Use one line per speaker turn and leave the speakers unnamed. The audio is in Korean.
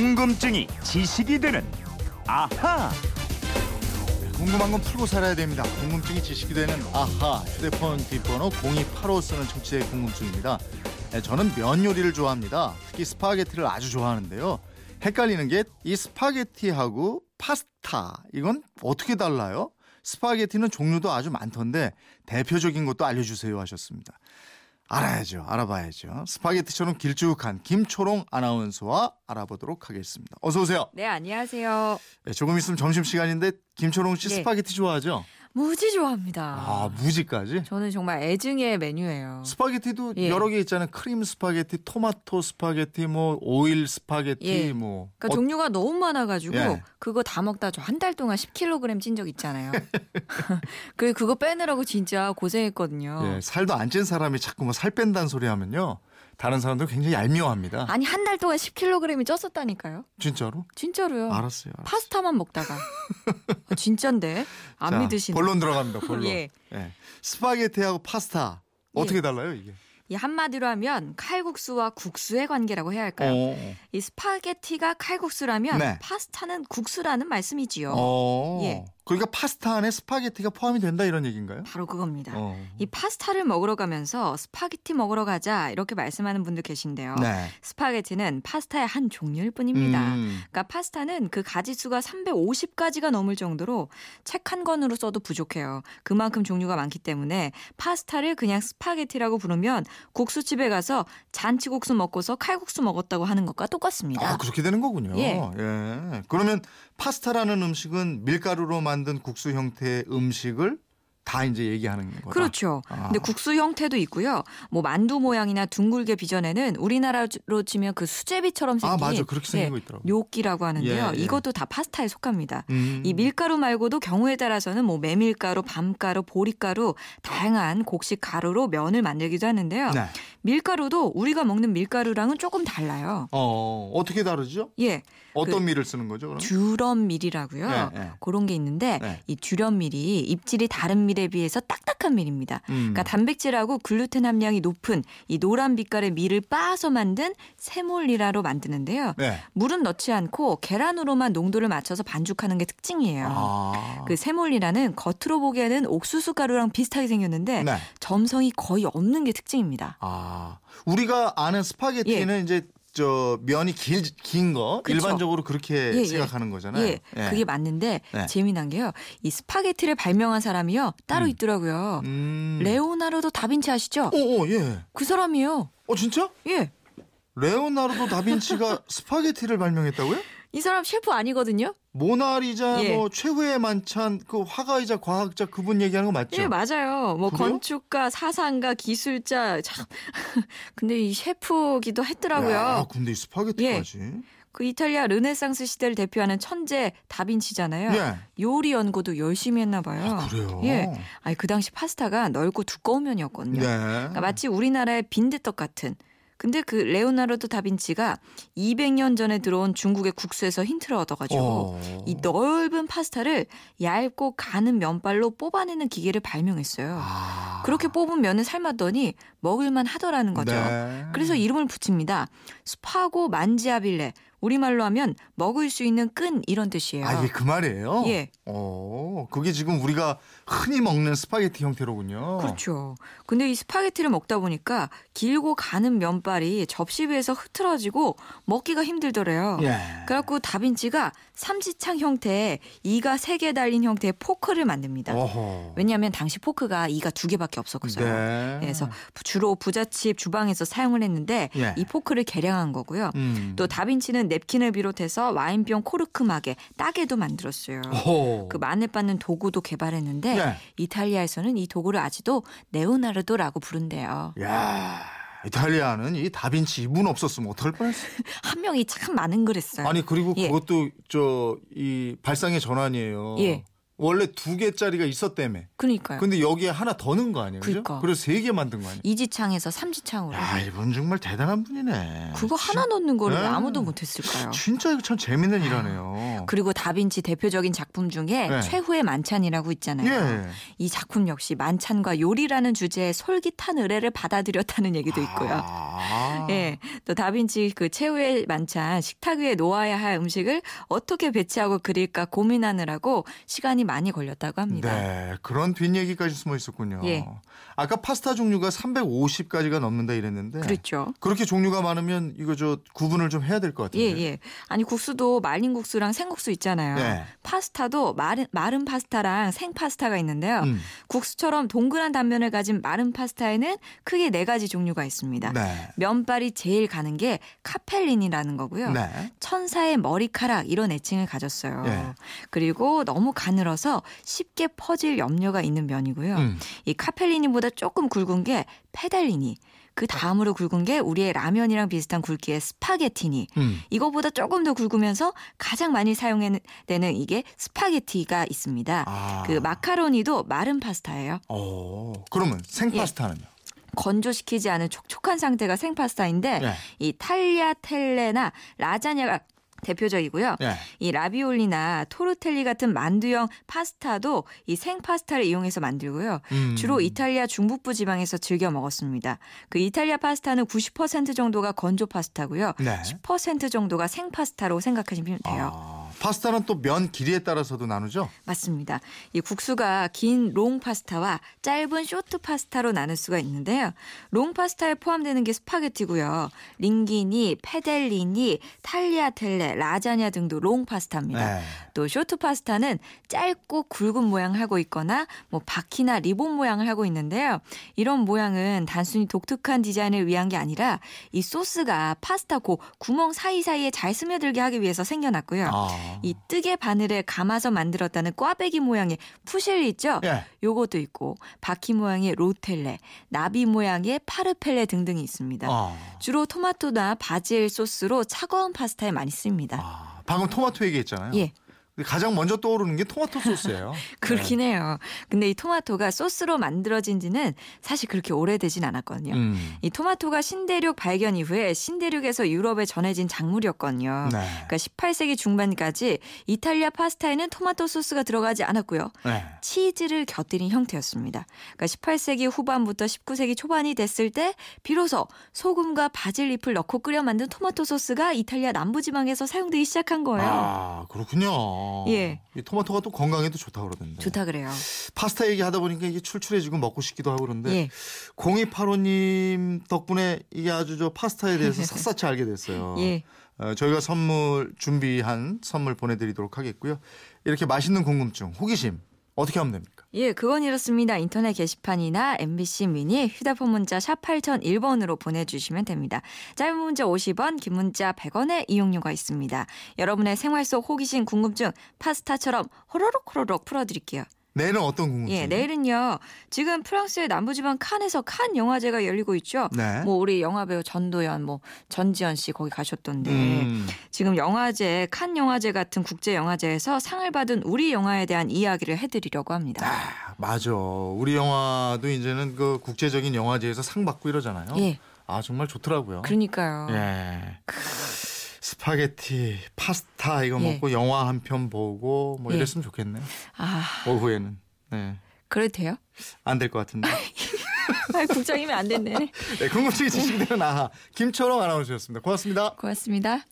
궁금증이 지식이 되는 아하.
궁금한 건 풀고 살아야 됩니다. 궁금증이 지식이 되는 아하 휴대폰 뒷번호 0285 쓰는 청취자의 궁금증입니다. 네, 저는 면 요리를 좋아합니다. 특히 스파게티를 아주 좋아하는데요. 헷갈리는 게 이 스파게티하고 파스타 이건 어떻게 달라요? 스파게티는 종류도 아주 많던데 대표적인 것도 알려주세요 하셨습니다. 알아야죠. 알아봐야죠. 스파게티처럼 길쭉한 김초롱 아나운서와 알아보도록 하겠습니다. 어서 오세요.
네, 안녕하세요.
네, 조금 있으면 점심 시간인데 김초롱 씨
네.
스파게티 좋아하죠?
무지 좋아합니다.
아, 무지까지?
저는 정말 애증의 메뉴예요.
스파게티도
예.
여러 개 있잖아요. 크림 스파게티, 토마토 스파게티, 뭐 오일 스파게티,
예.
뭐.
그러니까 종류가 너무 많아가지고
예.
그거 다 먹다 저 한 달 동안 10kg 찐 적 있잖아요. 그래 그거 빼느라고 진짜 고생했거든요.
예, 살도 안 찐 사람이 자꾸 뭐 살 뺀다는 소리 하면요. 다른 사람들 굉장히 얄미워합니다.
아니 한 달 동안 10kg이 쪘었다니까요.
진짜로?
진짜로요.
알았어요. 알았어요.
파스타만 먹다가 아, 진짠데 안
자,
믿으시는.
본론 들어갑니다. 본론.
예.
예. 스파게티하고 파스타 어떻게
예.
달라요, 이게?
이 한마디로 하면 칼국수와 국수의 관계라고 해야 할까요?
어.
이 스파게티가 칼국수라면
네.
파스타는 국수라는 말씀이지요.
어.
예.
그러니까 파스타 안에 스파게티가 포함이 된다 이런 얘기인가요?
바로 그겁니다.
어.
이 파스타를 먹으러 가면서 스파게티 먹으러 가자 이렇게 말씀하는 분들 계신데요.
네.
스파게티는 파스타의 한 종류일 뿐입니다.
음.
그러니까 파스타는 그 가지수가 350가지가 넘을 정도로 책 한 권으로 써도 부족해요. 그만큼 종류가 많기 때문에 파스타를 그냥 스파게티라고 부르면 국수집에 가서 잔치국수 먹고서 칼국수 먹었다고 하는 것과 똑같습니다.
아, 그렇게 되는 거군요.
예.
예. 그러면 파스타라는 음식은 밀가루로 만든 국수 형태의 음식을 다 이제 얘기하는 거다.
그렇죠.
아.
근데 국수 형태도 있고요. 뭐 만두 모양이나 둥글게 빚어내는 우리나라로 치면 그 수제비처럼 생긴
아, 맞아. 그렇게 생긴
예,
거 있더라고.
뇨끼라고 하는데요.
예, 예.
이것도 다 파스타에 속합니다.
음.
이 밀가루 말고도 경우에 따라서는 뭐 메밀가루, 밤가루, 보리가루 다양한 곡식 가루로 면을 만들기도 하는데요.
네.
밀가루도 우리가 먹는 밀가루랑은 조금 달라요.
어, 어떻게 다르죠?
예.
어떤
그
밀을 쓰는 거죠, 그럼?
듀럼밀이라고요.
예, 예.
그런 게 있는데
네.
이 듀럼밀이 입질이 다른 밀에 비해서 딱딱한 밀입니다.
음.
그러니까 단백질하고 글루텐 함량이 높은 이 노란 빛깔의 밀을 빻아서 만든 세몰리라로 만드는데요.
네.
물은 넣지 않고 계란으로만 농도를 맞춰서 반죽하는 게 특징이에요.
아.
그 세몰리라는 겉으로 보기에는 옥수수 가루랑 비슷하게 생겼는데
네.
점성이 거의 없는 게 특징입니다.
아. 우리가 아는 스파게티는 이제 저 면이 길, 긴 거,
예.
일반적으로 그렇게
예, 예.
생각하는 거잖아요.
예, 그게 맞는데
네.
재미난 게요. 이 스파게티를 발명한 사람이요 따로
음.
있더라고요.
음.
레오나르도 다빈치 아시죠?
어, 어, 예.
그 사람이요.
어, 진짜?
예.
레오나르도 다빈치가 스파게티를 발명했다고요?
이 사람 셰프 아니거든요.
모나리자
예.
뭐 최후의 만찬 그 화가이자 과학자 그분 얘기하는 거 맞죠?
예, 맞아요. 뭐
그래요?
건축가, 사상가, 기술자 참. 근데 이 셰프기도 했더라고요.
야, 근데 이 스파게티까지.
그 이탈리아 르네상스 시대를 대표하는 천재 다빈치잖아요.
예.
요리 연구도 열심히 했나 봐요.
아, 그래요?
예. 아니 그 당시 파스타가 넓고 두꺼운 면이었거든요.
네.
그러니까 마치 우리나라의 빈대떡 같은. 근데 그 레오나르도 다빈치가 200년 전에 들어온 중국의 국수에서 힌트를 얻어가지고
어.
이 넓은 파스타를 얇고 가는 면발로 뽑아내는 기계를 발명했어요.
아.
그렇게 뽑은 면을 삶았더니 먹을만 하더라는 거죠.
네.
그래서 이름을 붙입니다. spago mangiabile. 우리말로 하면 먹을 수 있는 끈 이런 뜻이에요.
아, 이게 그 말이에요?
예.
어, 그게 지금 우리가 흔히 먹는 스파게티 형태로군요.
그렇죠. 근데 이 스파게티를 먹다 보니까 길고 가는 면발이 접시 위에서 흐트러지고 먹기가 힘들더래요.
예.
그래갖고 다빈치가 삼지창 형태의 이가 세 개 달린 형태의 포크를 만듭니다.
어허.
왜냐하면 당시 포크가 이가 두 개밖에 없었어요.
네.
그래서 주로 부잣집 주방에서 사용을 했는데
예.
이 포크를 개량한 거고요.
음.
또 다빈치는 냅킨을 비롯해서 와인병 코르크 마개 따개도 만들었어요.
어허.
그 마늘 빻는 도구도 개발했는데
예.
이탈리아에서는 이 도구를 아직도 레오나르도라고 부른대요.
야, 이탈리아는 이 다빈치 이분 없었으면 어떡할 뻔했어.
한 명이 참 많은 그랬어요.
아니 그리고
예.
그것도 저 이 발상의 전환이에요.
예.
원래 두 개짜리가 있었다며.
그러니까요.
근데 여기에 하나 더 넣은 거 아니에요? 그죠?
그러니까.
그래서 세 개 만든 거 아니에요?
이지창에서 삼지창으로.
야, 이분 정말 대단한 분이네.
그거
진-
하나 넣는 거를 왜
네.
아무도 못했을까요?
진짜 이거 참 재밌는 일하네요.
그리고 다빈치 대표적인 작품 중에
네.
최후의 만찬이라고 있잖아요.
예.
이 작품 역시 만찬과 요리라는 주제의 솔깃한 의뢰를 받아들였다는 얘기도 있고요.
아, 아.
예, 또 다빈치 그 최후의 만찬 식탁 위에 놓아야 할 음식을 어떻게 배치하고 그릴까 고민하느라고 시간이 많이 걸렸다고 합니다.
네, 그런 뒷얘기까지 숨어 있었군요.
예.
아까 파스타 종류가 350가지가 넘는다 이랬는데
그렇죠.
그렇게 종류가 많으면 이거 저 구분을 좀 해야 될것
예,
같은데.
예. 아니 국수도 말린 국수랑 생국수 있잖아요.
네.
파스타도 마른 마른 파스타랑 생 파스타가 있는데요.
음.
국수처럼 동그란 단면을 가진 마른 파스타에는 크게 네 가지 종류가 있습니다.
네.
면발이 제일 가는 게 카펠린이라는 거고요.
네.
천사의 머리카락 이런 애칭을 가졌어요.
예.
그리고 너무 가늘어서 쉽게 퍼질 염려가 있는 면이고요.
음.
이 카펠리니보다 조금 굵은 게 페델리니. 그 다음으로 굵은 게 우리의 라면이랑 비슷한 굵기의 스파게티니.
음.
이거보다 조금 더 굵으면서 가장 많이 사용되는 이게 스파게티가 있습니다.
아.
그 마카로니도 마른 파스타예요.
어. 그러면 생파스타는요?
건조시키지 않은 촉촉한 상태가 생파스타인데
네.
이 탈리아텔레나 라자냐가 대표적이고요.
네.
이 라비올리나 토르텔리 같은 만두형 파스타도 이 생파스타를 이용해서 만들고요.
음.
주로 이탈리아 중북부 지방에서 즐겨 먹었습니다. 그 이탈리아 파스타는 90% 정도가 건조 파스타고요.
네.
10% 정도가 생파스타로 생각하시면 돼요.
아, 파스타는 또 면 길이에 따라서도 나누죠?
맞습니다. 이 국수가 긴 롱 파스타와 짧은 쇼트 파스타로 나눌 수가 있는데요. 롱 파스타에 포함되는 게 스파게티고요. 링귀니, 페델리니, 탈리아텔레, 라자냐 등도 롱 파스타입니다.
네.
또 쇼트 파스타는 짧고 굵은 모양을 하고 있거나 뭐 바퀴나 리본 모양을 하고 있는데요. 이런 모양은 단순히 독특한 디자인을 위한 게 아니라 이 소스가 파스타 고 구멍 사이사이에 잘 스며들게 하기 위해서 생겨났고요.
아.
이 뜨개 바늘에 감아서 만들었다는 꽈배기 모양의 푸실리 있죠?
예.
요것도 있고 바퀴 모양의 로텔레, 나비 모양의 파르펠레 등등이 있습니다.
아.
주로 토마토나 바질 소스로 차가운 파스타에 많이 씁니다.
아, 방금 토마토 얘기했잖아요.
예.
가장 먼저 떠오르는 게 토마토 소스예요.
그렇긴 해요. 근데 이 토마토가 소스로 만들어진 지는 사실 그렇게 오래되진 않았거든요.
음.
이 토마토가 신대륙 발견 이후에 신대륙에서 유럽에 전해진 작물이었거든요.
네.
그러니까 18세기 중반까지 이탈리아 파스타에는 토마토 소스가 들어가지 않았고요.
네.
치즈를 곁들인 형태였습니다. 그러니까 18세기 후반부터 19세기 초반이 됐을 때 비로소 소금과 바질 잎을 넣고 끓여 만든 토마토 소스가 이탈리아 남부 지방에서 사용되기 시작한 거예요.
아, 그렇군요.
예.
이 토마토가 또 건강에도 좋다 그러던데.
좋다 그래요.
파스타 얘기하다 보니까 이게 출출해지고 먹고 싶기도 하고 그런데
예.
0285님 덕분에 이게 아주 저 파스타에 대해서 샅샅이 알게 됐어요.
예.
어, 저희가 선물 준비한 선물 보내드리도록 하겠고요. 이렇게 맛있는 궁금증, 호기심 어떻게 하면 됩니까?
예, 그건 이렇습니다. 인터넷 게시판이나 MBC 미니 휴대폰 문자 샵 8001번으로 보내주시면 됩니다. 짧은 문자 50원, 긴 문자 100원의 이용료가 있습니다. 여러분의 생활 속 호기심, 궁금증 파스타처럼 호로록 호로록 풀어드릴게요.
내일은 어떤 궁금증?
예, 내일은요. 지금 프랑스의 남부지방 칸에서 칸 영화제가 열리고 있죠.
네.
뭐 우리 영화배우 전도연, 뭐 전지현 씨 거기 가셨던데
음,
지금 영화제 칸 영화제 같은 국제 영화제에서 상을 받은 우리 영화에 대한 이야기를 해드리려고 합니다.
아, 맞아. 우리 영화도 이제는 그 국제적인 영화제에서 상 받고 이러잖아요.
예,
아 정말 좋더라고요.
그러니까요.
예. 스파게티, 파스타 이거
예.
먹고 영화 한 편 보고 뭐
예.
이랬으면 좋겠네.
아,
오후에는. 네.
그래도 돼요?
안 될 것 같은데.
아, 국장이면 안 됐네.
네, 궁금증이 지식되는 아하 김철호 아나운서였습니다. 고맙습니다.
고맙습니다.